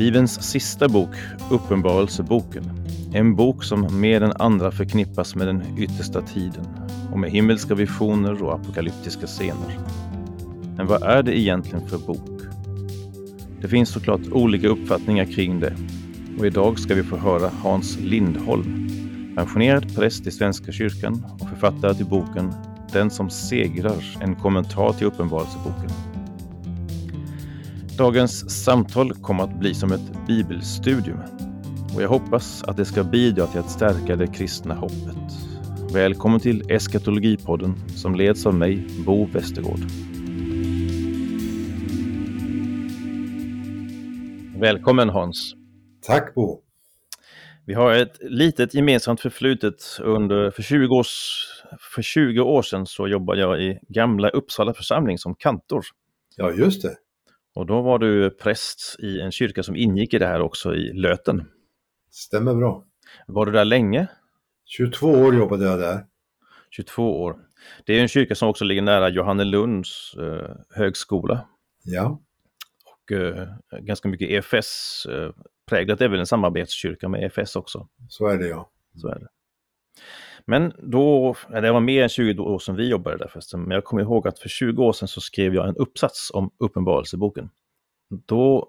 Bibelns sista bok, Uppenbarelseboken. En bok som mer än andra förknippas med den yttersta tiden och med himmelska visioner och apokalyptiska scener. Men vad är det egentligen för bok? Det finns såklart olika uppfattningar kring det och idag ska vi få höra Hans Lindholm, pensionerad präst i Svenska kyrkan och författare till boken Den som segrar, en kommentar till Uppenbarelseboken. Dagens samtal kommer att bli som ett bibelstudium och jag hoppas att det ska bidra till att stärka det kristna hoppet. Välkommen till Eskatologipodden som leds av mig, Bo Westergård. Välkommen Hans. Tack Bo. Vi har ett litet gemensamt förflutet. Under, för, 20 års, för 20 år sedan så jobbade jag i gamla Uppsala församling som kantor. Ja, just det. Och då var du präst i en kyrka som ingick i det här också i Löten. Stämmer bra. Var du där länge? 22 år jobbade jag där. 22 år. Det är en kyrka som också ligger nära Johannelunds eh, högskola. Ja. Och eh, ganska mycket EFS eh, präglat är väl en samarbetskyrka med EFS också. Så är det ja. Så är det. Men då, det var mer än 20 år sedan vi jobbade där förresten, men jag kommer ihåg att för 20 år sedan så skrev jag en uppsats om Uppenbarelseboken. Då,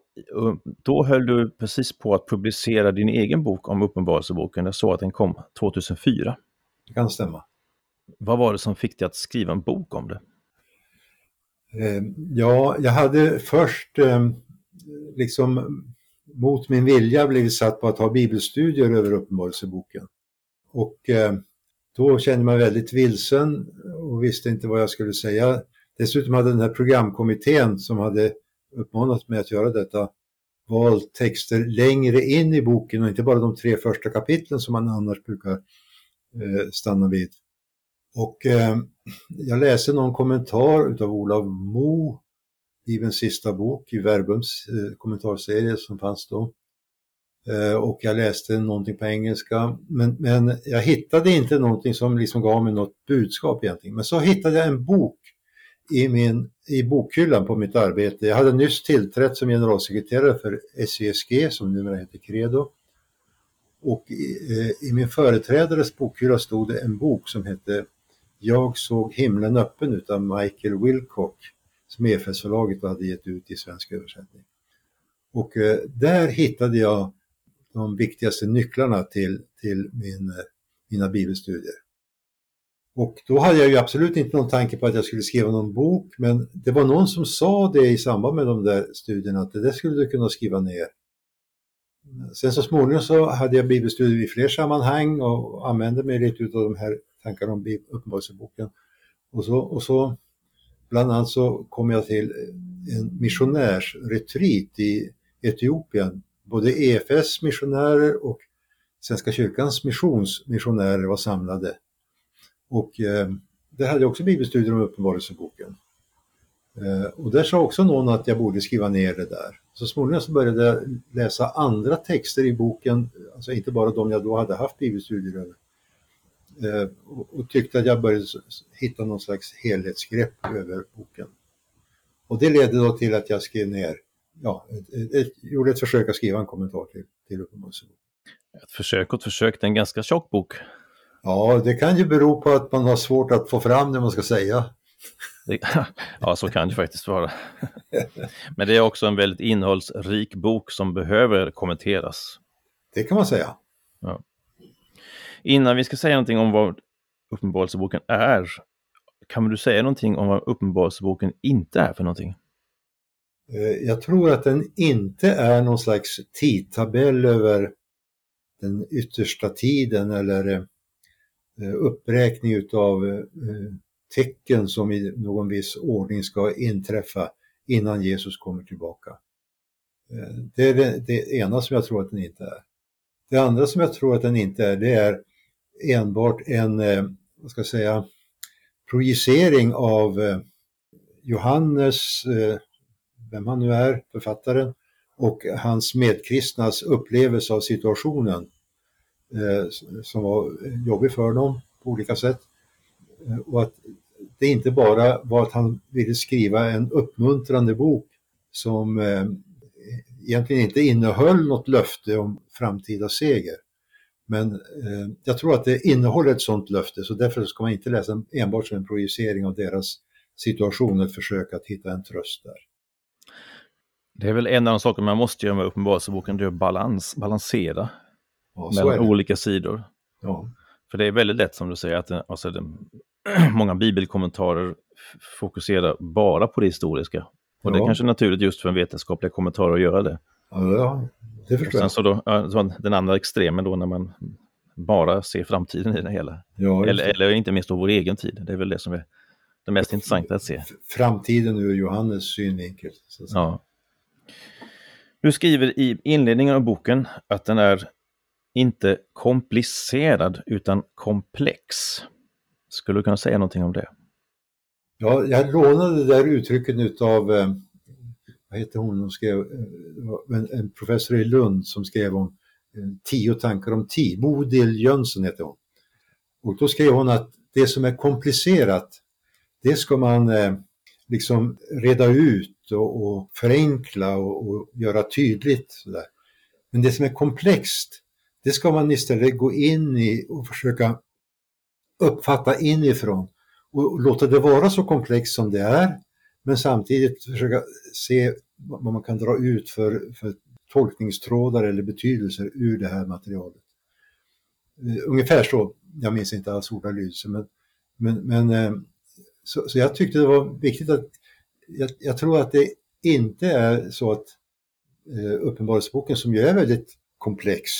då höll du precis på att publicera din egen bok om Uppenbarelseboken. Jag såg att den kom 2004. Det kan stämma. Vad var det som fick dig att skriva en bok om det? Eh, ja, jag hade först eh, liksom mot min vilja blivit satt på att ha bibelstudier över Uppenbarelseboken. Och eh, då kände jag mig väldigt vilsen och visste inte vad jag skulle säga. Dessutom hade den här programkommittén som hade uppmanat mig att göra detta valt texter längre in i boken och inte bara de tre första kapitlen som man annars brukar eh, stanna vid. Och eh, jag läste någon kommentar utav Olav Mo, Bibelns sista bok i Verbums eh, kommentarserie som fanns då. Eh, och jag läste någonting på engelska. Men, men jag hittade inte någonting som liksom gav mig något budskap egentligen. Men så hittade jag en bok i, min, i bokhyllan på mitt arbete. Jag hade nyss tillträtt som generalsekreterare för SESG som numera heter Credo. Och i, eh, i min företrädares bokhylla stod det en bok som hette Jag såg himlen öppen utav Michael Wilcock som EFS-förlaget hade gett ut i svensk översättning. Och eh, där hittade jag de viktigaste nycklarna till, till min, eh, mina bibelstudier. Och då hade jag ju absolut inte någon tanke på att jag skulle skriva någon bok, men det var någon som sa det i samband med de där studierna, att det där skulle du kunna skriva ner. Sen så småningom så hade jag bibelstudier i fler sammanhang och använde mig lite av de här tankarna om Uppenbarelseboken. Och så, och så bland annat så kom jag till en missionärsretreat i Etiopien både EFS missionärer och Svenska kyrkans missionsmissionärer var samlade. Och eh, det hade jag också bibelstudier om Uppenbarelseboken. Eh, och där sa också någon att jag borde skriva ner det där. Så småningom så började jag läsa andra texter i boken, alltså inte bara de jag då hade haft bibelstudier över. Eh, och, och tyckte att jag började hitta någon slags helhetsgrepp över boken. Och det ledde då till att jag skrev ner ja, ett, ett, gjorde ett försök att skriva en kommentar till, till Uppenbarelseboken. Ett försök och ett försök, det är en ganska tjock bok. Ja, det kan ju bero på att man har svårt att få fram det man ska säga. ja, så kan det faktiskt vara. Men det är också en väldigt innehållsrik bok som behöver kommenteras. Det kan man säga. Ja. Innan vi ska säga någonting om vad Uppenbarelseboken är, kan du säga någonting om vad Uppenbarelseboken inte är för någonting? Eh, jag tror att den inte är någon slags tidtabell över den yttersta tiden eller eh, uppräkning utav eh, tecken som i någon viss ordning ska inträffa innan Jesus kommer tillbaka. Det är det, det ena som jag tror att den inte är. Det andra som jag tror att den inte är, det är enbart en, vad ska jag säga, projicering av Johannes vem han nu är, författaren, och hans medkristnas upplevelse av situationen eh, som var jobbig för dem på olika sätt. Eh, och att det inte bara var att han ville skriva en uppmuntrande bok som eh, egentligen inte innehöll något löfte om framtida seger. Men eh, jag tror att det innehåller ett sådant löfte så därför ska man inte läsa enbart som en projicering av deras situation, ett försök att hitta en tröst där. Det är väl en av de saker man måste göra med Uppenbarelseboken, det är att balans, balansera ja, mellan olika sidor. Ja. För det är väldigt lätt som du säger att det, alltså det, många bibelkommentarer fokuserar bara på det historiska. Och ja. det är kanske naturligt just för en vetenskaplig kommentar att göra det. Ja, det förstår jag. Så då, den andra extremen då när man bara ser framtiden i det hela. Ja, eller, eller inte minst då vår egen tid. Det är väl det som är det mest intressanta att se. Framtiden ur Johannes synvinkel. Ja. Du skriver i inledningen av boken att den är inte komplicerad utan komplex. Skulle du kunna säga någonting om det? Ja, jag lånade det där uttrycket av, eh, vad heter hon, hon skrev, eh, en, professor i Lund som skrev om eh, Tio tankar om tid, Bodil Jönsson heter hon. Och då skrev hon att det som är komplicerat, det ska man liksom reda ut och, och förenkla och, och, göra tydligt. Sådär. Men det som är komplext, det ska man istället gå in i och försöka uppfatta inifrån och låta det vara så komplext som det är men samtidigt försöka se vad man kan dra ut för, för tolkningstrådar eller betydelser ur det här materialet. Eh, ungefär så, jag minns inte alls ordalydelsen. men, men, men eh, så, så, jag tyckte det var viktigt att, jag, jag tror att det inte är så att eh, Uppenbarelseboken som ju är väldigt komplex,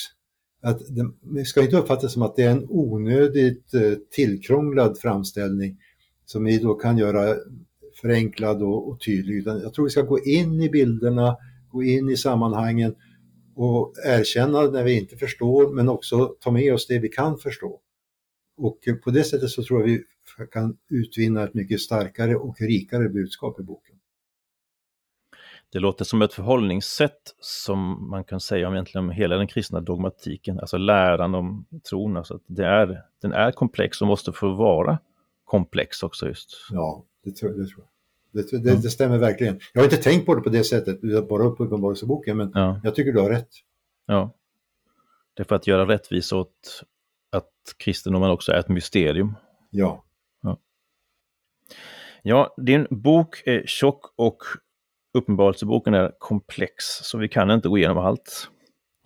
att det ska inte uppfattas som att det är en onödigt eh, tillkrånglad framställning som vi då kan göra förenklad och, och tydlig. Utan jag tror vi ska gå in i bilderna, gå in i sammanhangen och erkänna när vi inte förstår men också ta med oss det vi kan förstå. Och eh, på det sättet så tror jag vi kan utvinna ett mycket starkare och rikare budskap i boken. Det låter som ett förhållningssätt som man kan säga om egentligen om hela den kristna dogmatiken, alltså läran om tron. Alltså att det är, den är komplex och måste få vara komplex också just. Ja, det tror, det tror jag. Det, det, det, stämmer verkligen. Jag har inte tänkt på det på det sättet, bara upp Uppenbarelseboken, men ja. jag tycker du har rätt. Ja. Det är för att göra rättvis åt att kristendomen också är ett mysterium. Ja. Ja, din bok är tjock och Uppenbarelseboken är komplex, så vi kan inte gå igenom allt.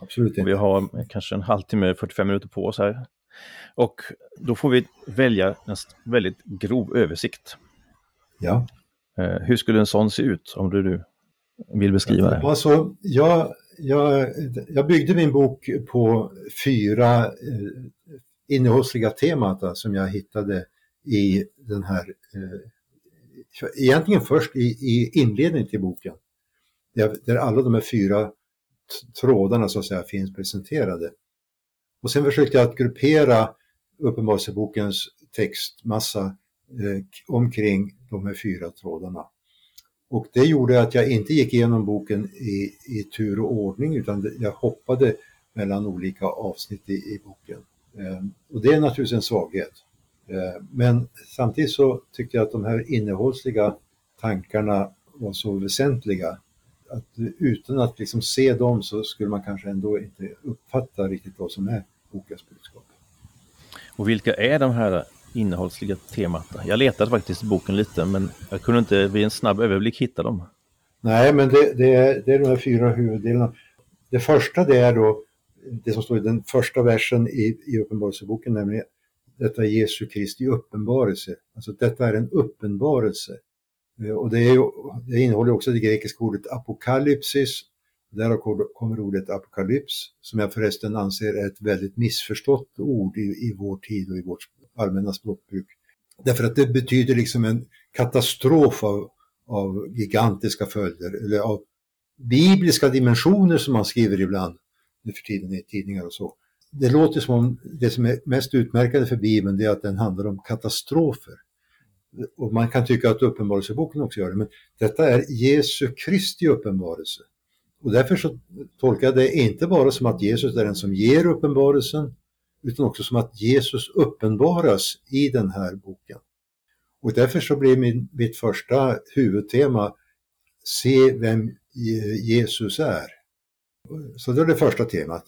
Absolut inte. Vi har kanske en halvtimme, 45 minuter på oss här. Och då får vi välja en väldigt grov översikt. Ja. Eh, hur skulle en sån se ut om du, du vill beskriva det? Alltså, jag, jag, jag byggde min bok på fyra eh, innehållsliga teman som jag hittade i den här eh, egentligen först i, i inledningen till boken. Där, där alla de här fyra trådarna så att säga finns presenterade. Och sen försökte jag att gruppera Uppenbarelsebokens textmassa eh, omkring de här fyra trådarna. Och det gjorde att jag inte gick igenom boken i, i tur och ordning utan jag hoppade mellan olika avsnitt i, i boken. Eh, och det är naturligtvis en svaghet. Eh, men samtidigt så tyckte jag att de här innehållsliga tankarna var så väsentliga att utan att liksom se dem så skulle man kanske ändå inte uppfatta riktigt vad som är bokens budskap. Och vilka är de här innehållsliga temata? Jag letade faktiskt i boken lite men jag kunde inte vid en snabb överblick hitta dem. Nej, men det, det, är, det är de här fyra huvuddelarna. Det första det är då det som står i den första versen i, i Uppenbarelseboken, nämligen detta Jesu Kristi uppenbarelse. Alltså detta är en uppenbarelse. Eh, och det, är, det innehåller också det grekiska ordet apokalypsis. Där kommer ordet apokalyps, som jag förresten anser är ett väldigt missförstått ord i, i vår tid och i vårt allmänna språkbruk. Därför att det betyder liksom en katastrof av, av gigantiska följder, eller av bibliska dimensioner som man skriver ibland nu för tiden i tidningar och så det låter som om det som är mest utmärkande för Bibeln är att den handlar om katastrofer. Och man kan tycka att Uppenbarelseboken också gör det, men detta är Jesu Kristi uppenbarelse. Och därför så tolkar jag det inte bara som att Jesus är den som ger uppenbarelsen, utan också som att Jesus uppenbaras i den här boken. Och därför så blir min, mitt första huvudtema se vem Jesus är. Så det är det första temat.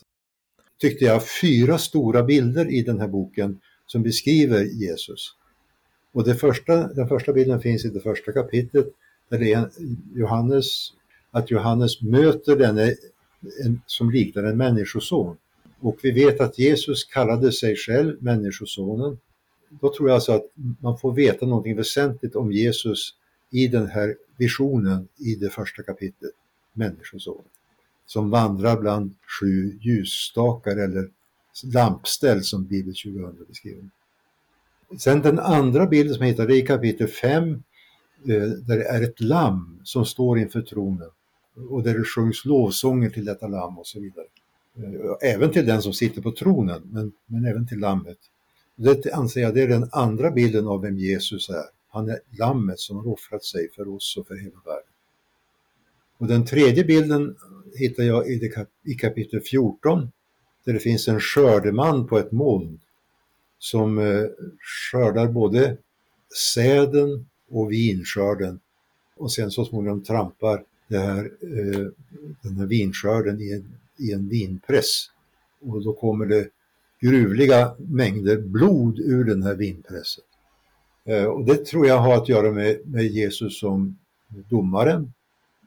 Tyckte jag fyra stora bilder i den här boken som beskriver Jesus. Och det första, den första bilden finns i det första kapitlet där det är Johannes, att Johannes möter denne en, som liknar en människoson. Och vi vet att Jesus kallade sig själv Människosonen. Då tror jag alltså att man får veta någonting väsentligt om Jesus i den här visionen i det första kapitlet, Människosonen. Som vandrar bland sju ljusstakar eller lampställ som Bibel 2000 beskriver. Sen den andra bilden som jag hittade i kapitel 5 eh, där det är ett lamm som står inför tronen och där det sjungs lovsånger till detta lamm och så vidare. Eh, även till den som sitter på tronen, men, men även till lammet. Det anser jag det är den andra bilden av vem Jesus är. Han är lammet som har offrat sig för oss och för hela världen. Och den tredje bilden hittar jag i, kap i kapitel 14 där det finns en skördeman på ett moln som eh, skördar både säden och vinskörden och sen så småningom trampar det här, eh, den här vinskörden i en, i en vinpress. Och då kommer det gruvliga mängder blod ur den här vinpressen. Eh, och det tror jag har att göra med, med Jesus som domaren,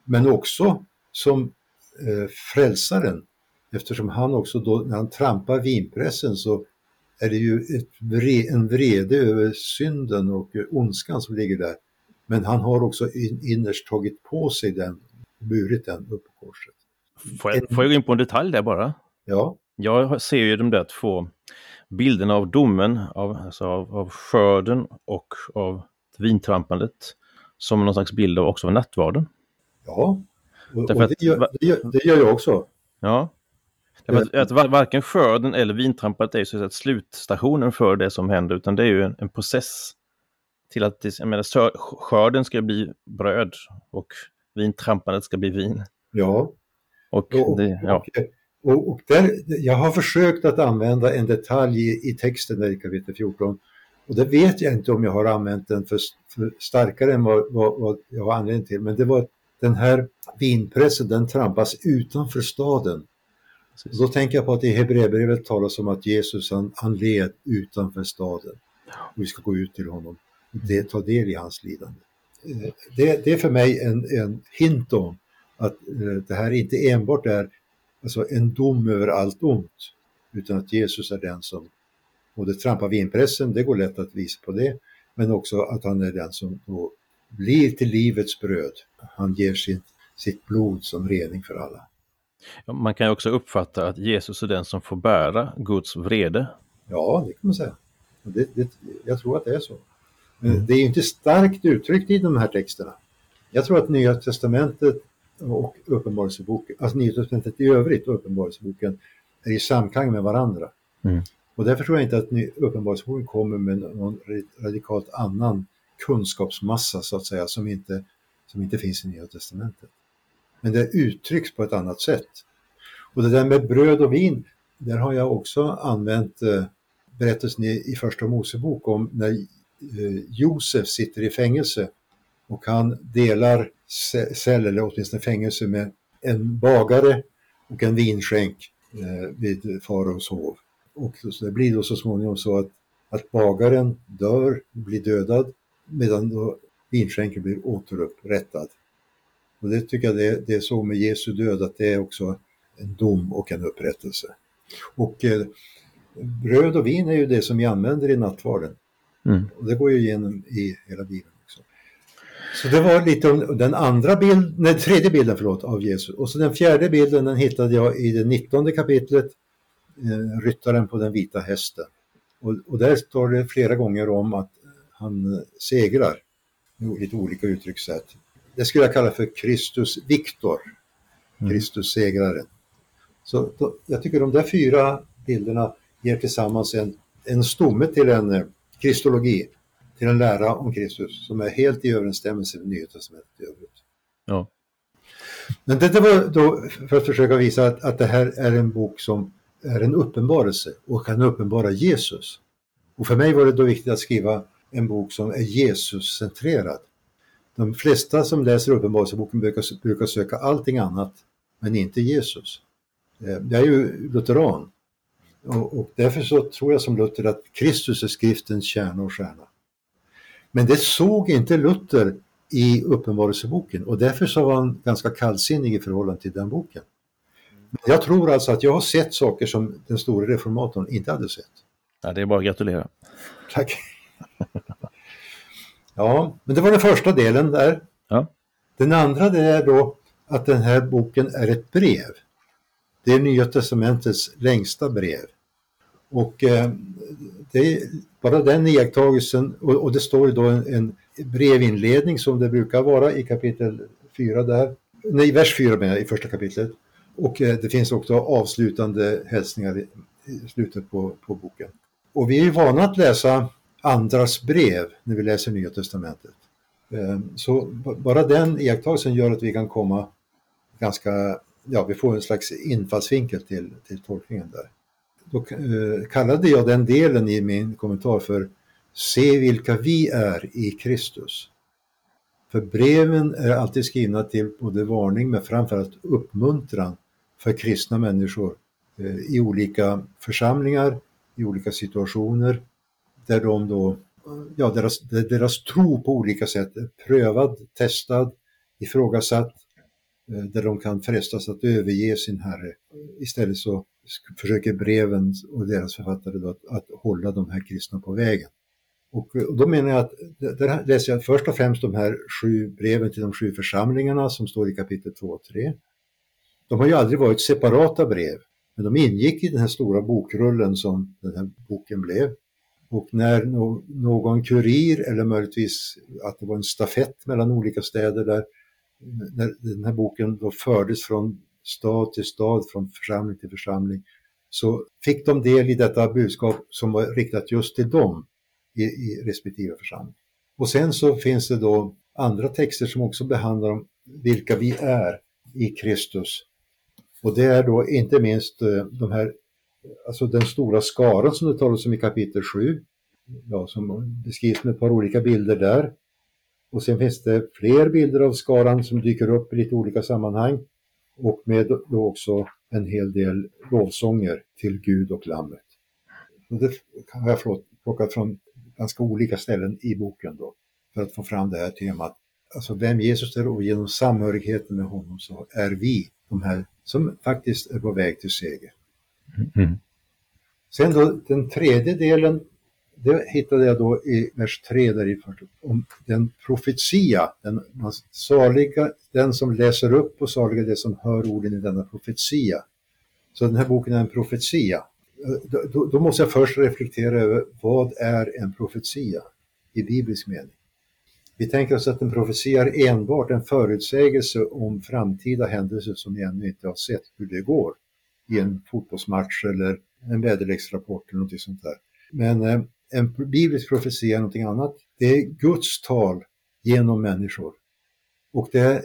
men också som eh, frälsaren. Eftersom han också då, när han trampar vinpressen så är det ju vre, en vrede över synden och ondskan som ligger där. Men han har också in, innerst tagit på sig den, burit den upp på korset. Får jag, får jag gå in på en detalj där bara? Ja. Jag ser ju de där två bilderna av domen, av, alltså av, av skörden och av vintrampandet som någon slags bild av också av nattvarden. Ja, och, och det, gör, det, gör, det, gör, jag också. Ja, Därför att, att varken skörden eller vintrampandet är så att slutstationen för det som händer utan det är ju en, en process till att jag menar, skörden ska bli bröd och vintrampandet ska bli vin. Ja. Och, och, det, ja. och, och där, jag har försökt att använda en detalj i, i texten i kapitel 14 och det vet jag inte om jag har använt den för, för starkare än vad, vad, vad, jag har anledning till. Men det var den här vinpressen, den trampas utanför staden. Och då tänker jag på att i Hebreerbrevet talas om att Jesus han, han led utanför staden. Och vi ska gå ut till honom och det, ta del i hans lidande. Eh, det, det är för mig en, en hint om att eh, det här inte enbart är alltså en dom över allt ont, utan att Jesus är den som både trampar vinpressen, det går lätt att visa på det, men också att han är den som då blir till livets bröd. Han ger sitt, sitt blod som rening för alla. Man kan ju också uppfatta att Jesus är den som får bära Guds vrede. Ja, det kan man säga. Det, det, jag tror att det är så. Mm. Det är inte starkt uttryckt i de här texterna. Jag tror att Nya Testamentet och Uppenbarelseboken, alltså Nya Testamentet i övrigt och Uppenbarelseboken är i samklang med varandra. Mm. Och därför tror jag inte att Uppenbarelseboken kommer med någon radikalt annan kunskapsmassa så att säga som inte, som inte finns i Nya Testamentet. Men det uttrycks på ett annat sätt. Och det där med bröd och vin, där har jag också använt eh, berättelsen i, i Första Mosebok om när eh, Josef sitter i fängelse och han delar cell, eller åtminstone fängelse med en bagare och en vinskänk eh, vid faraos hov. Och så det blir då så småningom så att, att bagaren dör, blir dödad, medan då vinskänken blir återupprättad. Och det tycker jag det, det är så med Jesu död att det är också en dom och en upprättelse. Och eh, bröd och vin är ju det som vi använder i nattvarden. Mm. Och det går ju igenom i hela Bibeln också. Så det var lite om den andra bilden, nej tredje bilden förlåt, av Jesus. Och så den fjärde bilden den hittade jag i det nittonde kapitlet, eh, Ryttaren på den vita hästen. Och, och, där står det flera gånger om att han segrar, med lite olika uttryckssätt det skulle jag kalla för Kristus Viktor, mm. Kristus segraren. Så då, jag tycker de där fyra bilderna ger tillsammans en, en stomme till en eh, kristologi, till en lära om Kristus som är helt i överensstämmelse med Nya Testamentet i övrigt. Ja. Men det, var då för att försöka visa att, att det här är en bok som är en uppenbarelse och kan uppenbara Jesus. Och för mig var det då viktigt att skriva en bok som är Jesus-centrerad. De flesta som läser Uppenbarelseboken brukar, brukar söka allting annat, men inte Jesus. Eh, jag är ju lutheran. Och, och därför så tror jag som Luther att Kristus är skriftens kärna och stjärna. Men det såg inte Luther i Uppenbarelseboken och därför så var han ganska kallsinnig i förhållande till den boken. Men jag tror alltså att jag har sett saker som den stora reformatorn inte hade sett. Ja, det är bara att gratulera. Tack. Ja, men det var den första delen där. Ja. Den andra det är då att den här boken är ett brev. Det är Nya Testamentets längsta brev. Och eh, det är bara den iakttagelsen, och, och det står ju då en, en, brevinledning som det brukar vara i kapitel 4 där, nej vers 4 menar jag, i första kapitlet. Och eh, det finns också avslutande hälsningar i, i slutet på, på boken. Och vi är vana att läsa andras brev när vi läser Nya Testamentet. Ehm, så bara den iakttagelsen gör att vi kan komma ganska, ja vi får en slags infallsvinkel till, till tolkningen där. Då eh, kallade jag den delen i min kommentar för Se vilka vi är i Kristus. För breven är alltid skrivna till både varning men framförallt uppmuntran för kristna människor eh, i olika församlingar, i olika situationer där de då, ja deras, deras tro på olika sätt är prövad, testad, ifrågasatt, eh, där de kan frestas att överge sin Herre. Istället så försöker breven och deras författare då att, att hålla de här kristna på vägen. Och, och då menar jag att, där läser jag först och främst de här sju breven till de sju församlingarna som står i kapitel 2 och 3. De har ju aldrig varit separata brev, men de ingick i den här stora bokrullen som den här boken blev. Och när någon kurir eller möjligtvis att det var en stafett mellan olika städer där när den här boken då fördes från stad till stad, från församling till församling, så fick de del i detta budskap som var riktat just till dem i, i respektive församling. Och sen så finns det då andra texter som också behandlar om vilka vi är i Kristus. Och det är då inte minst eh, de här alltså den stora skaran som det talas om i kapitel 7, ja, som beskrivs med ett par olika bilder där. Och sen finns det fler bilder av skaran som dyker upp i lite olika sammanhang och med då också en hel del lovsånger till Gud och Lammet. Och det har jag plockat från ganska olika ställen i boken då för att få fram det här temat. Alltså vem Jesus är och genom samhörigheten med honom så är vi de här som faktiskt är på väg till seger. Mm. Sen då den tredje delen, det hittade jag då i vers 3 där i om den profetia, den saliga, den som läser upp och saliga det som hör orden i denna profetia. Så den här boken är en profetia. Då, då, då måste jag först reflektera över vad är en profetia i biblisk mening? Vi tänker oss att en profetia är enbart en förutsägelse om framtida händelser som vi ännu inte har sett hur det går i en fotbollsmatch eller en väderleksrapport eller något sånt där. Men eh, en biblisk profetia är någonting annat. Det är Guds tal genom människor. Och det är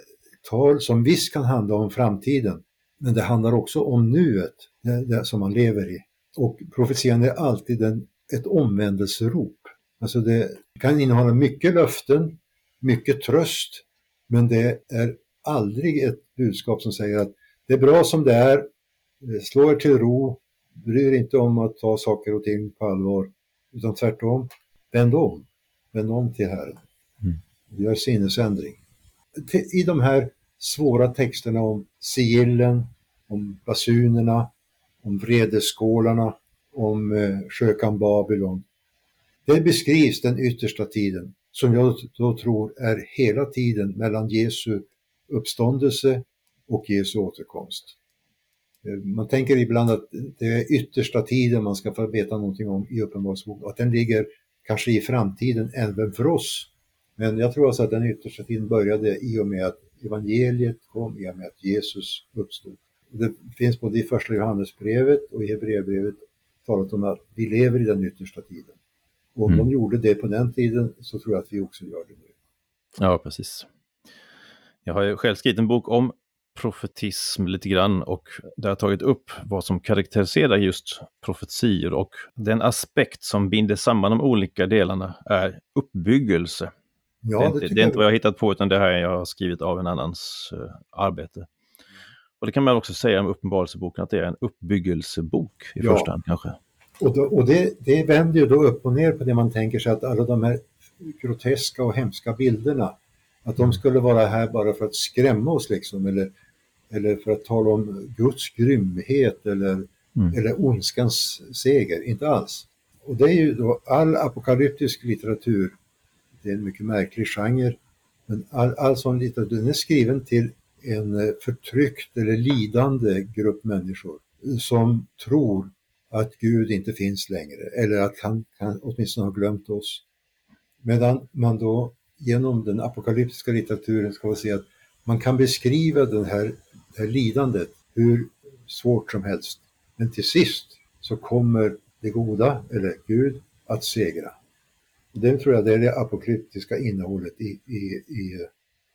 tal som visst kan handla om framtiden, men det handlar också om nuet det, det som man lever i. Och profetian är alltid en, ett omvändelserop. Alltså det kan innehålla mycket löften, mycket tröst, men det är aldrig ett budskap som säger att det är bra som det är, slå er till ro, bry er inte om att ta saker och ting på allvar, utan tvärtom, vänd om. Vänd om till Herren. Mm. Gör sinnesändring. I de här svåra texterna om sigillen, om basunerna, om vredeskålarna, om eh, sjökan Babylon. Det beskrivs den yttersta tiden, som jag då tror är hela tiden mellan Jesu uppståndelse och Jesu återkomst. Eh, man tänker ibland att det är yttersta tiden man ska få veta någonting om i Uppenbarelseboken, att den ligger kanske i framtiden även för oss. Men jag tror alltså att den yttersta tiden började i och med att evangeliet kom, i och med att Jesus uppstod. Det finns både i första Johannesbrevet och i Hebreerbrevet talat om att vi lever i den yttersta tiden. Och om mm. de gjorde det på den tiden så tror jag att vi också gör det nu. Ja, precis. Jag har ju själv skrivit en bok om profetism lite grann och där har tagit upp vad som karaktäriserar just profetior och den aspekt som binder samman de olika delarna är uppbyggelse. Ja, det, är inte, det är inte vad jag hittat på utan det här jag har skrivit av en annans uh, arbete. Och Och det kan man också säga om Uppenbarelseboken, att det är en uppbyggelsebok i Ja. första hand kanske. Och, då, och det, det vänder ju då upp och ner på det man tänker sig att alla de här groteska och hemska bilderna, att de skulle vara här bara för att skrämma oss liksom, eller, eller för att tala om Guds grymhet eller, Mm. eller ondskans seger, inte alls. Och det är ju då all apokalyptisk litteratur, det är en mycket märklig genre, men all, all sån litteratur, den är skriven till en eh, förtryckt eller lidande grupp människor som tror att Gud inte finns längre eller att han kan åtminstone har glömt oss. Medan man då genom den apokalyptiska litteraturen ska få se att man kan beskriva den här, det här lidandet hur svårt som helst. Men till sist så kommer det goda, eller Gud, att segra. Det tror jag det är det apokalyptiska innehållet i, i, i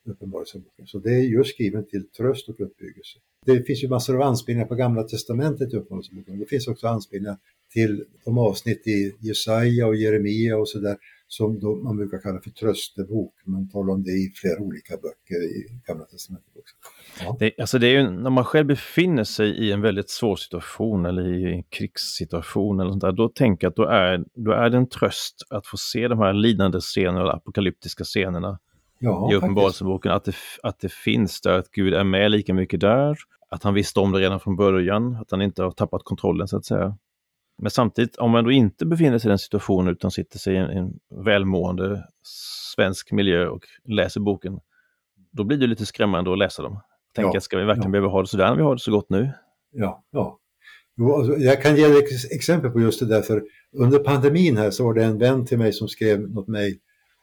Uppenbarelseboken. Så det är just skriven till tröst och uppbyggelse. Det finns ju massor av anspelningar på Gamla Testamentet i Uppenbarelseboken. Det finns också anspelningar till de avsnitt i Jesaja och Jeremia och sådär som då man brukar kalla för tröstebok. Man talar om det i flera olika böcker i Gamla Testamentet också. Det, alltså det är ju när man själv befinner sig i en väldigt svår situation eller i en krigssituation eller sånt där, då tänker jag att då är, då är det en tröst att få se de här lidande scenerna, eller apokalyptiska scenerna Ja, i. Uppenbarelseboken, att det, att det finns där, att Gud är med lika mycket där, att han visste om det redan från början, att han inte har tappat kontrollen så att säga. Men samtidigt, om man då inte befinner sig i den situationen utan sitter sig i en, en välmående svensk miljö och läser boken, då blir det lite skrämmande att läsa dem. Tänka, Ja, ska vi verkligen ja. behöva ha det sådär när vi har det så gott nu? Ja, ja. Alltså, jag kan ge dig exempel på just det där, för under pandemin här så var det en vän till mig som skrev något mejl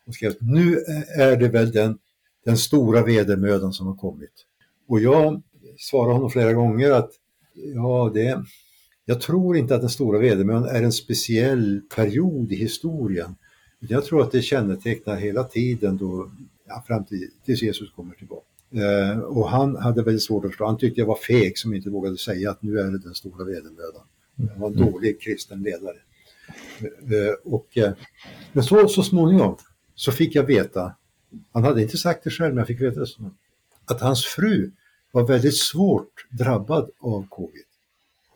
och skrev att nu är det väl den, den stora vedermödan som har kommit. Och jag svarade honom flera gånger att ja, det, jag tror inte att den stora vedermödan är en speciell period i historien. Jag tror att det kännetecknar hela tiden då, ja, fram till, tills Jesus kommer tillbaka. Eh, och han hade väldigt svårt att förstå. Han tyckte jag var feg som inte vågade säga att nu är det den stora vedermödan. Han var en dålig kristen ledare. Eh, och, eh, men så, så småningom så fick jag veta, han hade inte sagt det själv men jag fick veta det, att hans fru var väldigt svårt drabbad av covid.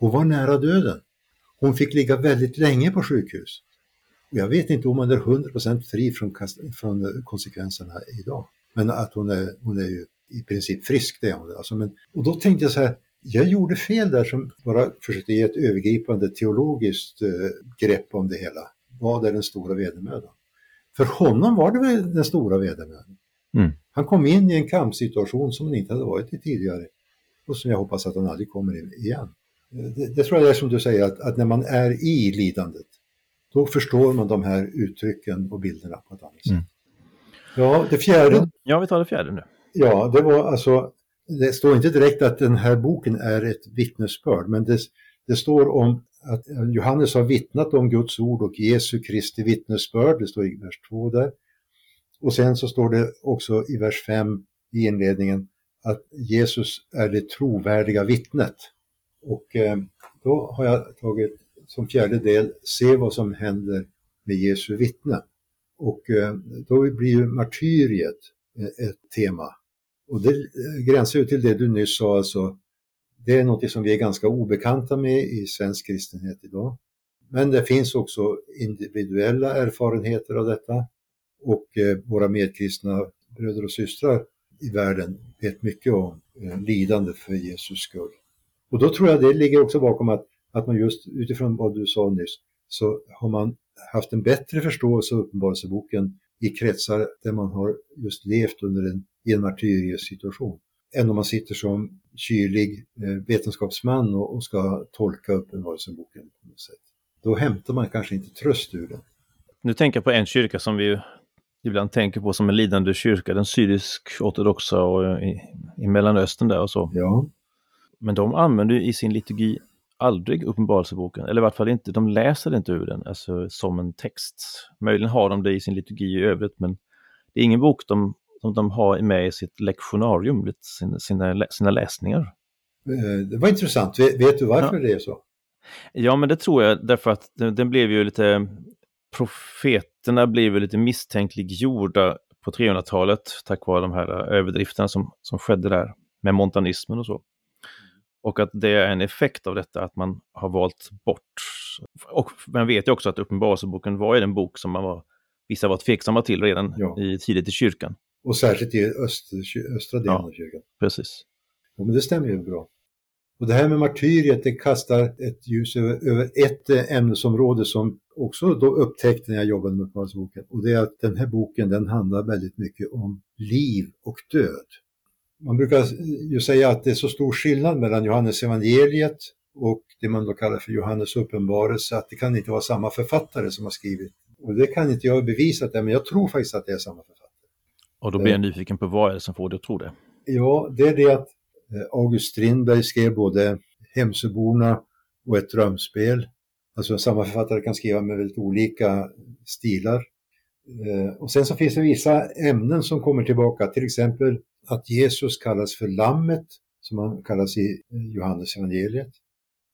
Hon var nära döden. Hon fick ligga väldigt länge på sjukhus. Och jag vet inte om hon är 100% fri från, från konsekvenserna idag. Men att hon är, hon är ju i princip frisk, det är hon. Alltså, men, och då tänkte jag så här, jag gjorde fel där som bara försökte ge ett övergripande teologiskt eh, grepp om det hela. Vad är den stora vedermödan? För honom var det väl den stora vedermödan. Mm. Han kom in i en kampsituation som han inte hade varit i tidigare och som jag hoppas att han aldrig kommer in igen. Det, det tror jag är som du säger, att, att när man är i lidandet, då förstår man de här uttrycken och bilderna på ett annat sätt. Mm. Ja, det fjärde Ja, vi tar det fjärde nu. Ja, det var alltså, det står inte direkt att den här boken är ett vittnesbörd, men det, det står om att Johannes har vittnat om Guds ord och Jesu Kristi vittnesbörd, det står i vers 2 där. Och sen så står det också i vers 5 i inledningen att Jesus är det trovärdiga vittnet. Och eh, då har jag tagit som fjärde del, se vad som händer med Jesu vittne. Och eh, då blir ju martyriet eh, ett tema. Och det gränsar ju till det du nyss sa, alltså. Det är något som vi är ganska obekanta med i svensk kristenhet idag. Men det finns också individuella erfarenheter av detta. Och våra medkristna bröder och systrar i världen vet mycket om lidande för Jesus skull. Och då tror jag det ligger också bakom att, att man just utifrån vad du sa nyss så har man haft en bättre förståelse av Uppenbarelseboken i kretsar där man har just levt under en, i en martyriesituation. Än om man sitter som kylig eh, vetenskapsman och, och ska tolka Uppenbarelseboken på något sätt. Då hämtar man kanske inte tröst ur den. Nu tänker jag på en kyrka som vi ibland tänker på som en lidande kyrka, den syrisk-ortodoxa och i, i Mellanöstern där och så. Ja, Men de använder i sin liturgi aldrig Uppenbarelseboken, eller i vart fall inte, de läser inte ur den, alltså som en text. Möjligen har de det i sin liturgi i övrigt, men det är ingen bok de, som de har med i sitt lektionarium, sina, sina, sina läsningar. eh, det var intressant. Vet, du varför det är så? Ja, men det tror jag därför att den, den blev ju lite, profeterna blev ju lite misstänkliggjorda på 300-talet tack vare de här överdrifterna som, som skedde där med montanismen och så. Och att det är en effekt av detta att man har valt bort. Och man vet ju också att Uppenbarelseboken var en bok som man var, vissa var tveksamma till redan Ja. i, tidigt i kyrkan. Och särskilt i öst, östra delen Ja. av kyrkan. Precis. Ja, men det stämmer ju bra. Och det här med martyriet, det kastar ett ljus över, över ett eh, ämnesområde som också då upptäckte när jag jobbade med Uppenbarelseboken. Och det är att den här boken, den handlar väldigt mycket om liv och död. Man brukar ju säga att det är så stor skillnad mellan Johannes evangeliet och det man då kallar för Johannes uppenbarelse, att det kan inte vara samma författare som har skrivit. Och det kan inte jag bevisa, det, men jag tror faktiskt att det är samma författare. Och då blir jag nyfiken på vad är det som får dig att tro det? Ja, det är det att eh, August Strindberg skrev både Hemsöborna och ett drömspel. Alltså samma författare kan skriva med väldigt olika stilar. Eh, och sen så finns det vissa ämnen som kommer tillbaka, till exempel att Jesus kallas för Lammet, som han kallas i eh, Johannes evangeliet.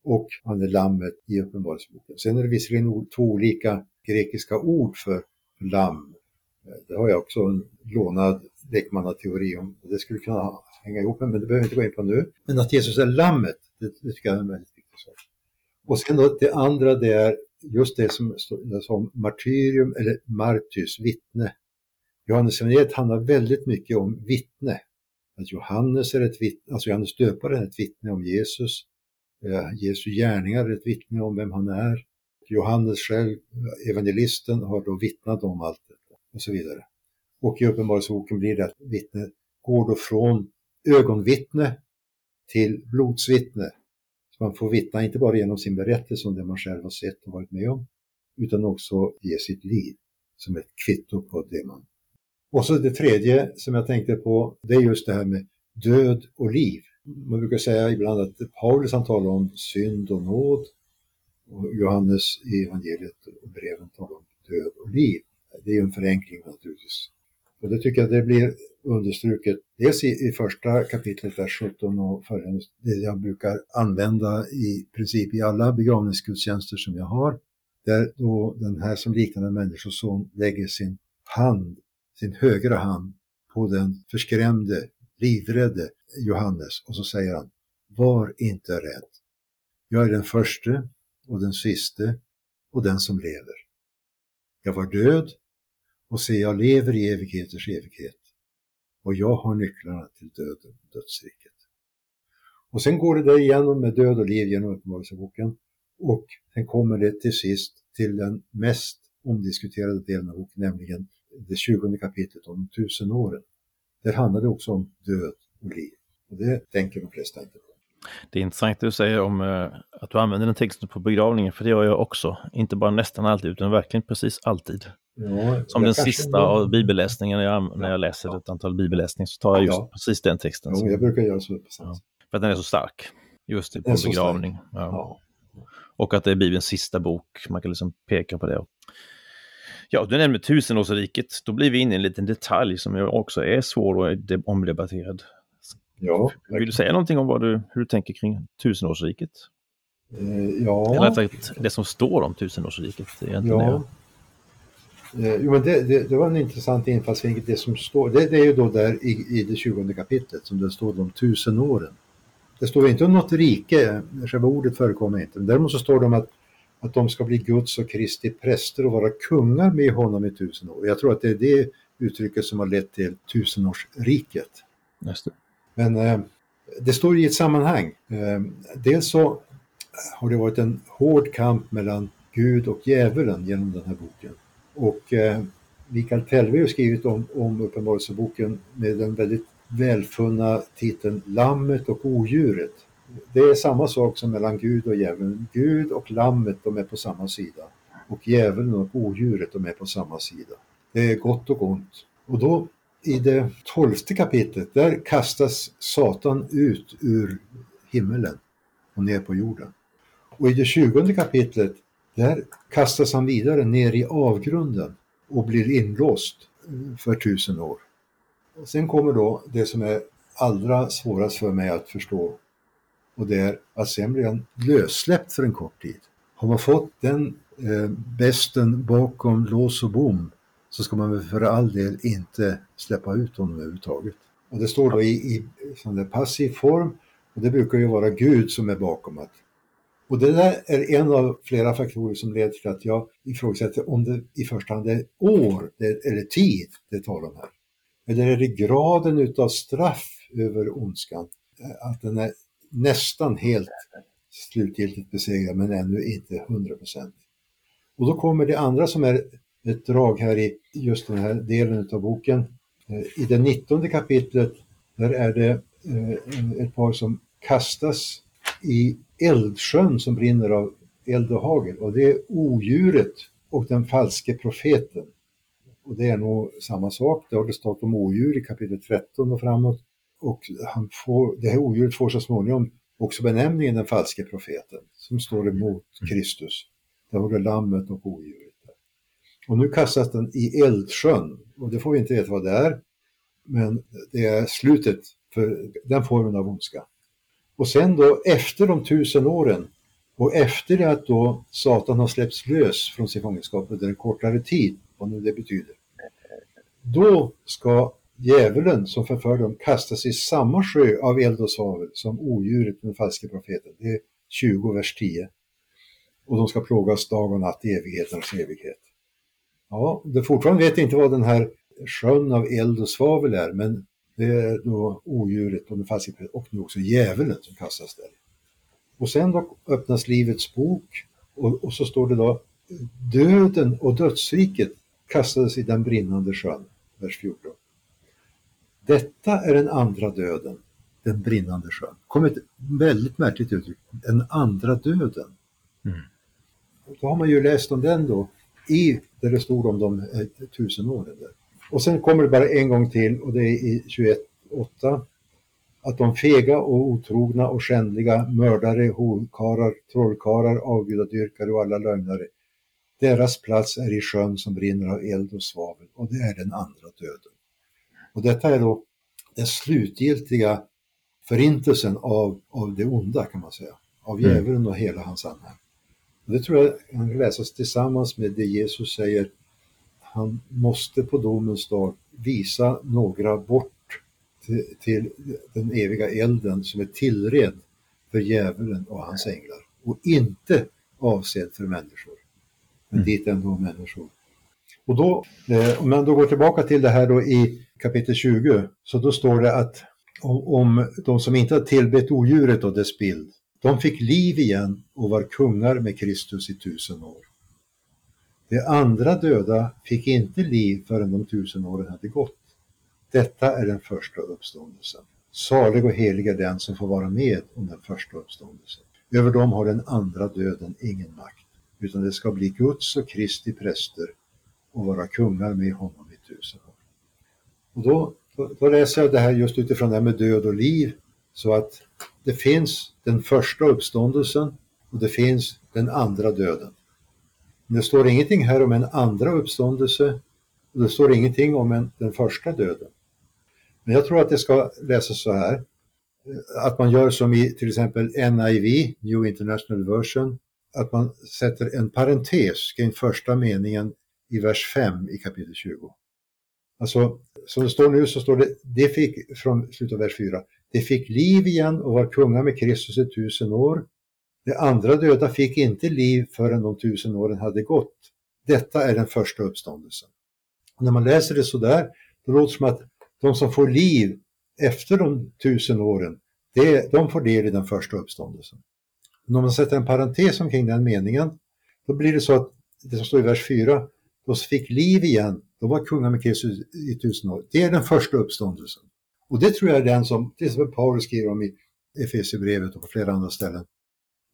Och han är Lammet i Uppenbarelseboken. Sen är det visserligen två olika grekiska ord för lamm. Eh, det har jag också en lånad lekmannateori om. Det skulle kunna hänga ihop med, men det behöver vi inte gå in på nu. Men att Jesus är lammet, det, det tycker jag är en väldigt viktig sak. Och sen då det andra, det är just det som står som martyrium eller martys, vittne. Johannes evangeliet handlar väldigt mycket om vittne. Att Johannes är ett vittne, alltså Johannes döparen är ett vittne om Jesus. Eh, Jesu gärningar är ett vittne om vem han är. Johannes själv, evangelisten, har då vittnat om allt detta och så vidare. Och i Uppenbarelseboken blir det att vittnet går då från ögonvittne till blodsvittne. Så man får vittna inte bara genom sin berättelse om det man själv har sett och varit med om, utan också ge sitt liv som ett kvitto på det man... Och så det tredje som jag tänkte på, det är just det här med död och liv. Man brukar säga ibland att Paulus han talar om synd och nåd och Johannes i evangeliet och breven talar om död och liv. Det är ju en förenkling naturligtvis. Och det tycker jag det blir understruket dels i, i första kapitlet, vers 17 och följande, det jag brukar använda i princip i alla begravningsgudstjänster som jag har, där då den här som liknar en människoson lägger sin hand, sin högra hand på den förskrämde, livrädde Johannes och så säger han, var inte rädd. Jag är den förste och den siste och den som lever. Jag var död och se, jag lever i evigheters evighet. Och jag har nycklarna till döden och dödsriket. Och sen går det där igenom med död och liv genom Uppenbarelseboken. Och sen kommer det till sist till den mest omdiskuterade delen av boken, nämligen det 20 kapitlet om tusenåren. tusen åren. Där handlar det också om död och liv. Och det tänker de flesta inte på. Det är intressant det du säger om eh, att du använder den texten på begravningen, för det gör jag också. Inte bara nästan alltid, utan verkligen precis alltid. Ja, Som den sista av bibelläsningen, när jag, när jag läser ett antal bibelläsningar, så tar jag just Ja. precis den texten. Jo, jag brukar göra så Ja. sätt. För att den är så stark. Just på begravning. Ja. Ja. Och att det är Bibelns sista bok, man kan liksom peka på det. Ja, du nämnde tusenårsriket. Då blir vi inne i en liten detalj som också är svår och de- omdebatterad. Ja, Vill du säga någonting om vad du, hur du tänker kring tusenårsriket? eh, ja. Eller rättare det som står om tusenårsriket. Egentligen Ja. Eh, Jo, men det, det, det var en intressant infallsvinkel. Det som står, det, det är ju då där i, i det 20 kapitlet som det står om tusen åren. Det står inte om något rike, själva ordet förekommer inte. Men däremot så står det om att, att de ska bli Guds och Kristi präster och vara kungar med honom i tusen år. Jag tror att det är det uttrycket som har lett till tusenårsriket. Just det. Men eh, det står i ett sammanhang. Eh, dels så har det varit en hård kamp mellan Gud och djävulen genom den här boken. Och eh, Mikael Telve har skrivit om, om Uppenbarelseboken med den väldigt välfunna titeln Lammet och odjuret. Det är samma sak som mellan Gud och djävulen. Gud och lammet de är på samma sida. Och djävulen och odjuret de är på samma sida. Det är gott och ont. Och då i det tolfte kapitlet, där kastas Satan ut ur himmelen och ner på jorden. Och i det tjugonde kapitlet, där kastas han vidare ner i avgrunden och blir inlåst eh, för tusen år. Och sen kommer då det som är allra svårast för mig att förstå. Och det är att sen blir han lössläppt för en kort tid. Har man fått den eh, besten bakom lås och bom så ska man väl för all del inte släppa ut honom överhuvudtaget. Och det står då i, i sån där passiv form Och det brukar ju vara Gud som är bakom att och det där är en av flera faktorer som leder till att jag ifrågasätter om det i första hand är år eller tid det talar om här. Eller är det graden utav straff över ondskan? Att den är nästan helt slutgiltigt besegrad men ännu inte 100 procent. Och då kommer det andra som är ett drag här i just den här delen av boken. Eh, I det 19 kapitlet där är det eh, ett par som kastas i eldsjön som brinner av eld och hagel och det är odjuret och den falske profeten. Och det är nog samma sak, det har det stått om odjur i kapitel 13 och framåt. Och han får, det här odjuret får så småningom också benämningen den falske profeten som står emot mm. Kristus. Där har du lammet och odjuret. Och nu kastas den i eldsjön och det får vi inte veta vad det är. Men det är slutet för den formen av ondska. Och sen då efter de tusen åren och efter det att då Satan har släppts lös från sin fångenskap under en kortare tid, vad nu det betyder, då ska djävulen som förför dem kastas i samma sjö av eld och svavel som odjuret den falske profeten. Det är 20, vers 10. Och de ska plågas dag och natt i evighetens evighet. Ja, det fortfarande vet inte vad den här sjön av eld och svavel är, men det är då odjuret och den och nu också djävulen som kastas där. Och sen då öppnas Livets bok och, och så står det då Döden och dödsriket kastades i den brinnande sjön, vers 14. Detta är den andra döden, den brinnande sjön. kom ett väldigt märkligt uttryck, den andra döden. Mm. Då har man ju läst om den då, i där det stod om de eh, tusen åren. Där. Och sen kommer det bara en gång till och det är i 21.8 att de fega och otrogna och skändliga mördare, horkarar, trollkarlar, avgudadyrkare och alla lögnare deras plats är i sjön som brinner av eld och svavel och det är den andra döden. Och detta är då den slutgiltiga förintelsen av, av det onda kan man säga. Av mm. djävulen och hela hans anhang. Det tror jag kan läsas tillsammans med det Jesus säger. Han måste på domens dag visa några bort till, till den eviga elden som är tillred för djävulen och hans änglar och inte avsedd för människor. Men mm. dit ändå människor. Och då, eh, om man då går tillbaka till det här då i kapitel 20, så då står det att om, om de som inte har tillbett odjuret och dess bild, de fick liv igen och var kungar med Kristus i tusen år. De andra döda fick inte liv förrän de tusen åren hade gått. Detta är den första uppståndelsen. Salig och helig är den som får vara med om den första uppståndelsen. Över dem har den andra döden ingen makt, utan det ska bli Guds och Kristi präster och vara kungar med honom i tusen år. Och då, då, då läser jag det här just utifrån det här med död och liv, så att det finns den första uppståndelsen och det finns den andra döden. Det står ingenting här om en andra uppståndelse och det står ingenting om en, den första döden. Men jag tror att det ska läsas så här, att man gör som i till exempel NIV, New International Version, att man sätter en parentes kring första meningen i vers 5 i kapitel 20. Alltså, som det står nu så står det, det fick, från slutet av vers 4, det fick liv igen och var kungar med Kristus i tusen år. De andra döda fick inte liv förrän de tusen åren hade gått. Detta är den första uppståndelsen. Och när man läser det sådär, då låter det som att de som får liv efter de tusen åren, det, de får del i den första uppståndelsen. Men om man sätter en parentes omkring den meningen, då blir det så att det som står i vers 4, de fick liv igen, de var kungar med Kristus i tusen år. Det är den första uppståndelsen. Och det tror jag är den som till exempel Paulus skriver om i Efesierbrevet och på flera andra ställen.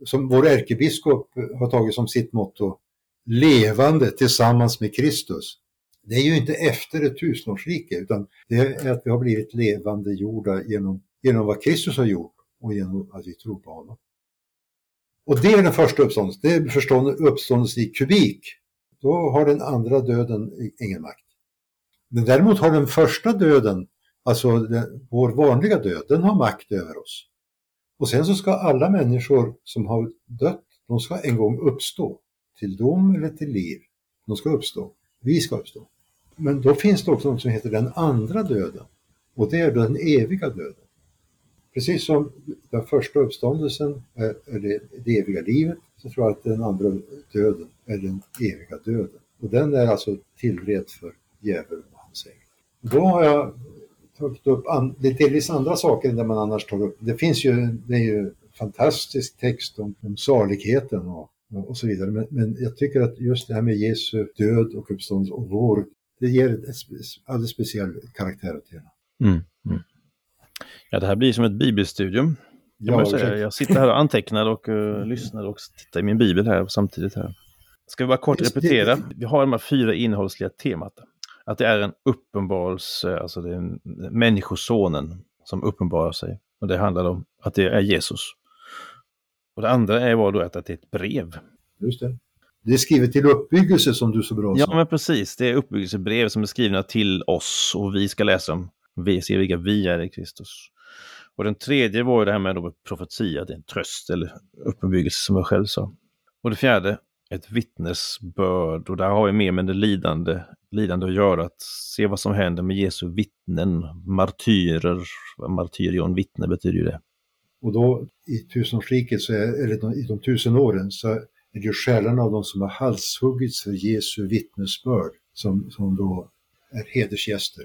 Som vår ärkebiskop har tagit som sitt motto, levande tillsammans med Kristus. Det är ju inte efter ett tusenårsrike utan det är att vi har blivit levande jorda genom, genom vad Kristus har gjort och genom att vi tror på honom. Och det är den första uppståndelsen, det är uppståndelsen i kubik. Då har den andra döden ingen makt. Men däremot har den första döden Alltså den, vår vanliga död, den har makt över oss. Och sen så ska alla människor som har dött, de ska en gång uppstå. Till dom eller till liv. De ska uppstå. Vi ska uppstå. Men då finns det också något som heter den andra döden. Och det är den eviga döden. precis som den första uppståndelsen är, det, det eviga livet, så tror jag att den andra döden är den eviga döden. Och den är alltså tillred för djävulen och hans änglar. Då har jag tagit upp an, lite delvis andra saker än det man annars tar upp. Det finns ju, det är ju fantastisk text om, om saligheten och, och så vidare. Men, men, jag tycker att just det här med Jesu död och uppståndelse och vår, det ger en alldeles speciell karaktär åt det. Mm, mm. Ja, det här blir som ett bibelstudium. Jag, ja, säga. jag sitter här och antecknar och uh, lyssnar och tittar i min bibel här samtidigt. här. Ska vi bara kort repetera? Vi har de här fyra innehållsliga temat. Att det är en uppenbarelse, alltså det är människosonen som uppenbarar sig. Och det handlar om att det är Jesus. Och det andra är vad då att det är ett brev. Just det. Det är skrivet till uppbyggelse som du så bra sa. Ja, men precis. Det är uppbyggelsebrev som är skrivna till oss och vi ska läsa dem. Vi ser vilka vi är i Kristus. Och den tredje var ju det här med profetia, det är en tröst eller uppbyggelse som jag själv sa. Och det fjärde, ett vittnesbörd och där har vi mer med det lidande, lidande att göra, att se vad som händer med Jesu vittnen, martyrer, martyrion, vittne betyder ju det. Och då i tusenårsriket, så är, eller i de tusen åren, så är det ju själarna av de som har halshuggits för Jesu vittnesbörd som, som då är hedersgäster.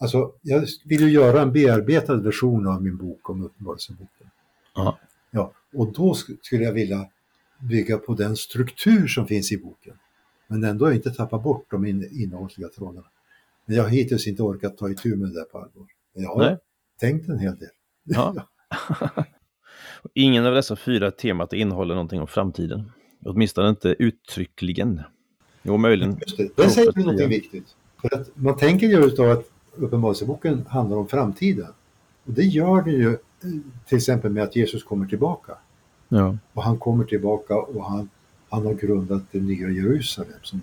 Alltså, jag vill ju göra en bearbetad version av min bok om Uppenbarelseboken. Ja, och då skulle jag vilja bygga på den struktur som finns i boken. Men ändå inte tappa bort de innehållsliga trådarna. Men jag har hittills inte orkat ta itu med det på allvar. Men jag har Nej. tänkt en hel del. Ja. Ingen av dessa fyra temat innehåller någonting om framtiden. Åtminstone inte uttryckligen. Jo, möjligen. Just det, där säger någonting viktigt. För att man tänker ju utav att Uppenbarelseboken handlar om framtiden. Och det gör den ju till exempel med att Jesus kommer tillbaka. Ja. Och han kommer tillbaka och han, han har grundat det nya Jerusalem. Som,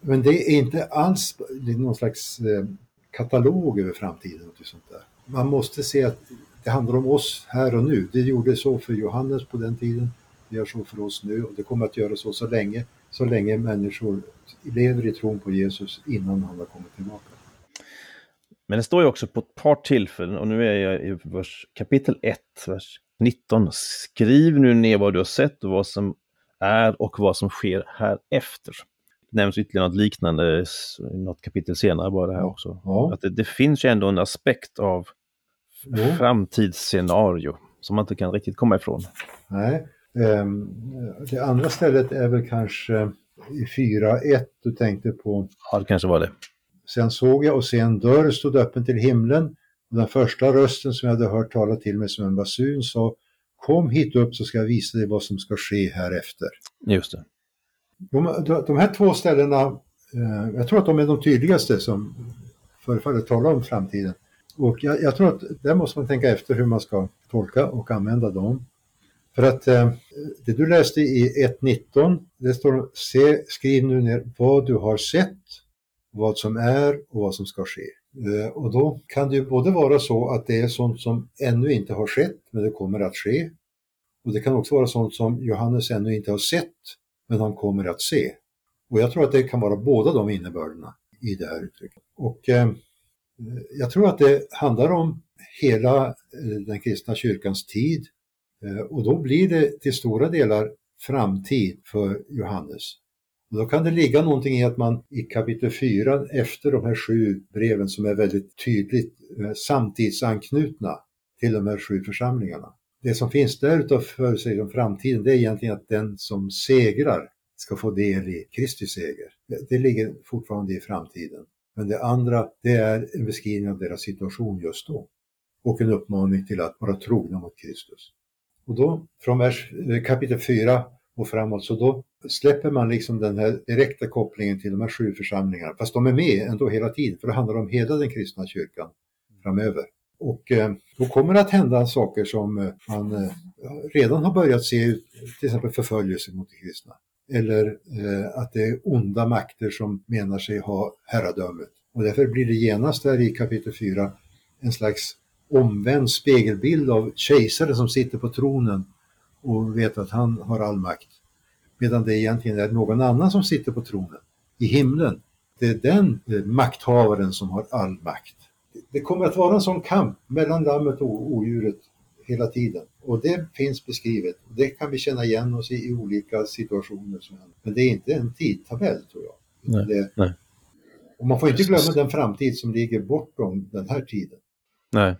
men det är inte alls någon slags eh, katalog över framtiden. Och sånt där. Man måste se att det handlar om oss här och nu. Det gjorde så för Johannes på den tiden. Det gör så för oss nu och det kommer att göra så så länge, så länge människor lever i tron på Jesus innan han har kommit tillbaka. Men det står ju också på ett par tillfällen, och nu är jag i vers, kapitel 1, vers 19. Skriv nu ner vad du har sett och vad som är och vad som sker här efter. Det nämns ytterligare något liknande i något kapitel senare bara här också. Ja. Att det, det, finns ju ändå en aspekt av ja. framtidsscenario som man inte kan riktigt komma ifrån. Nej, um, det andra stället är väl kanske i 4.1 du tänkte på. Ja, det kanske var det. Sen såg jag och se en dörr stod öppen till himlen och den första rösten som jag hade hört tala till mig som en basun sa Kom hit upp så ska jag visa dig vad som ska ske här efter. Just det. De, de här två ställena, eh, jag tror att de är de tydligaste som förefaller tala om framtiden. Och jag, jag, tror att där måste man tänka efter hur man ska tolka och använda dem. För att eh, det du läste i 1.19, det står se, skriv nu ner vad du har sett vad som är och vad som ska ske. Eh, och då kan det ju både vara så att det är sånt som ännu inte har skett, men det kommer att ske. Och det kan också vara sånt som Johannes ännu inte har sett, men han kommer att se. Och jag tror att det kan vara båda de innebörderna i det här uttrycket. Och eh, jag tror att det handlar om hela eh, den kristna kyrkans tid. Eh, och då blir det till stora delar framtid för Johannes. Då kan det ligga någonting i att man i kapitel 4 efter de här sju breven som är väldigt tydligt eh, samtidsanknutna till de här sju församlingarna. Det som finns där utav förutsägelser om framtiden det är egentligen att den som segrar ska få del i Kristi seger. Det, det ligger fortfarande i framtiden. Men det andra det är en beskrivning av deras situation just då. Och en uppmaning till att vara trogna mot Kristus. Och då från vers, eh, kapitel 4 och framåt så då släpper man liksom den här direkta kopplingen till de här sju församlingarna, fast de är med ändå hela tiden, för det handlar om hela den kristna kyrkan framöver. Och eh, då kommer det att hända saker som eh, man eh, redan har börjat se, till exempel förföljelse mot de kristna. Eller eh, att det är onda makter som menar sig ha herradömet. Och därför blir det genast där i kapitel 4 en slags omvänd spegelbild av kejsaren som sitter på tronen och vet att han har all makt medan det egentligen är någon annan som sitter på tronen i himlen. Det är den eh, makthavaren som har all makt. Det kommer att vara en sån kamp mellan lammet och odjuret hela tiden. Och det finns beskrivet. Det kan vi känna igen oss i, i olika situationer. Men det är inte en tidtabell tror jag. Nej, det, nej. Och man får inte glömma den framtid som ligger bortom den här tiden. Nej.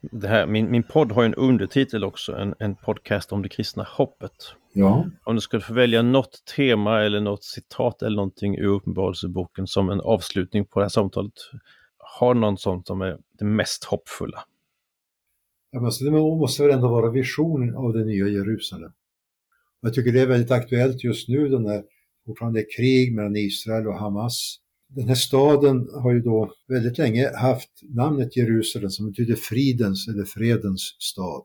Det här, min, min podd har en undertitel också, en, en podcast om det kristna hoppet. Ja. Om du skulle få välja något tema eller något citat eller någonting ur Uppenbarelseboken som en avslutning på det här samtalet, har någon sånt som är det mest hoppfulla? Ja, men det måste väl ändå vara visionen av det nya Jerusalem. Jag tycker det är väldigt aktuellt just nu, den där fortfarande krig mellan Israel och Hamas. Den här staden har ju då väldigt länge haft namnet Jerusalem som betyder fridens eller fredens stad.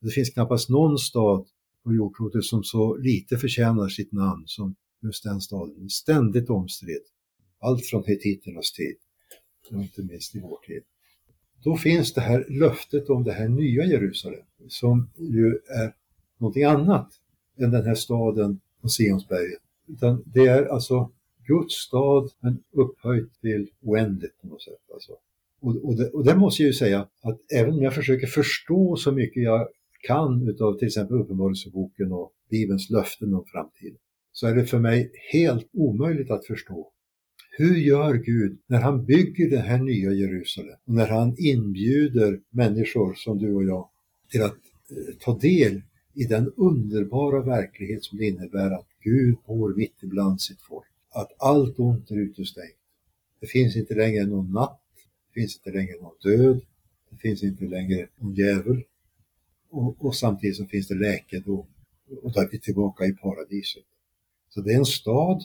Det finns knappast någon stad på jordklotet som så lite förtjänar sitt namn som just den staden. Ständigt omstridd. Allt från hetiternas tid, och inte minst i vår tid. Då finns det här löftet om det här nya Jerusalem som ju är någonting annat än den här staden på Sionsberget. Utan det är alltså Guds stad men upphöjt till oändligt på något sätt. Alltså. Och, och, det, och det måste jag ju säga att även om jag försöker förstå så mycket jag kan utav till exempel Uppenbarelseboken och Bibelns löften om framtiden så är det för mig helt omöjligt att förstå. Hur gör Gud när han bygger det här nya Jerusalem och när han inbjuder människor som du och jag till att eh, ta del i den underbara verklighet som det innebär att Gud bor mitt ibland sitt folk. Att allt ont är utestängt. Det finns inte längre någon natt, det finns inte längre någon död, det finns inte längre någon djävul, och, och samtidigt så finns det läkedom och då är vi tillbaka i paradiset. Så det är en stad,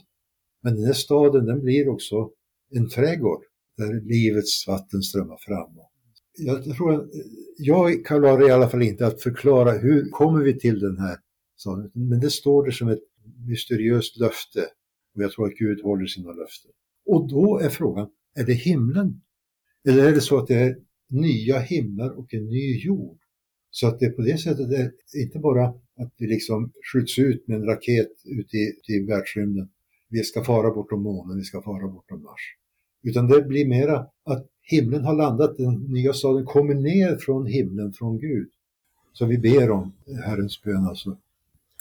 men den här staden den blir också en trädgård där livets vatten strömmar fram. Jag tror, jag klarar i alla fall inte att förklara hur kommer vi till den här staden, men det står där som ett mysteriöst löfte och jag tror att Gud håller sina löften. Och då är frågan, är det himlen? Eller är det så att det är nya himlar och en ny jord? Så att det på det sättet är inte bara att vi liksom skjuts ut med en raket ut i, i världsrymden. Vi ska fara bortom månen, vi ska fara bortom Mars. Utan det blir mera att himlen har landat, den nya staden kommer ner från himlen, från Gud. Så vi ber om Herrens bön alltså.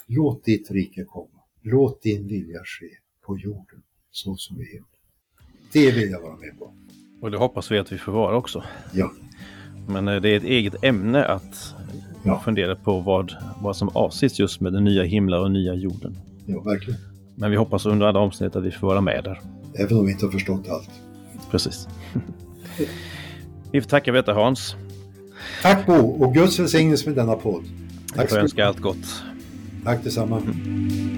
Låt ditt rike komma. Låt din vilja ske på jorden så som i himlen. Det vill jag vara med på. Och det hoppas vi att vi får vara också. Ja. Men eh, det är ett eget ämne att ja. fundera på vad, vad som avses just med den nya himla och nya jorden. Ja, verkligen. Men vi hoppas under alla omständigheter att vi får vara med där. Även om vi inte har förstått allt. Precis. vi får tacka för detta Hans. Tack Bo och Guds välsignelse med denna podd. Tack Jag önska allt gott. Tack detsamma. Mm.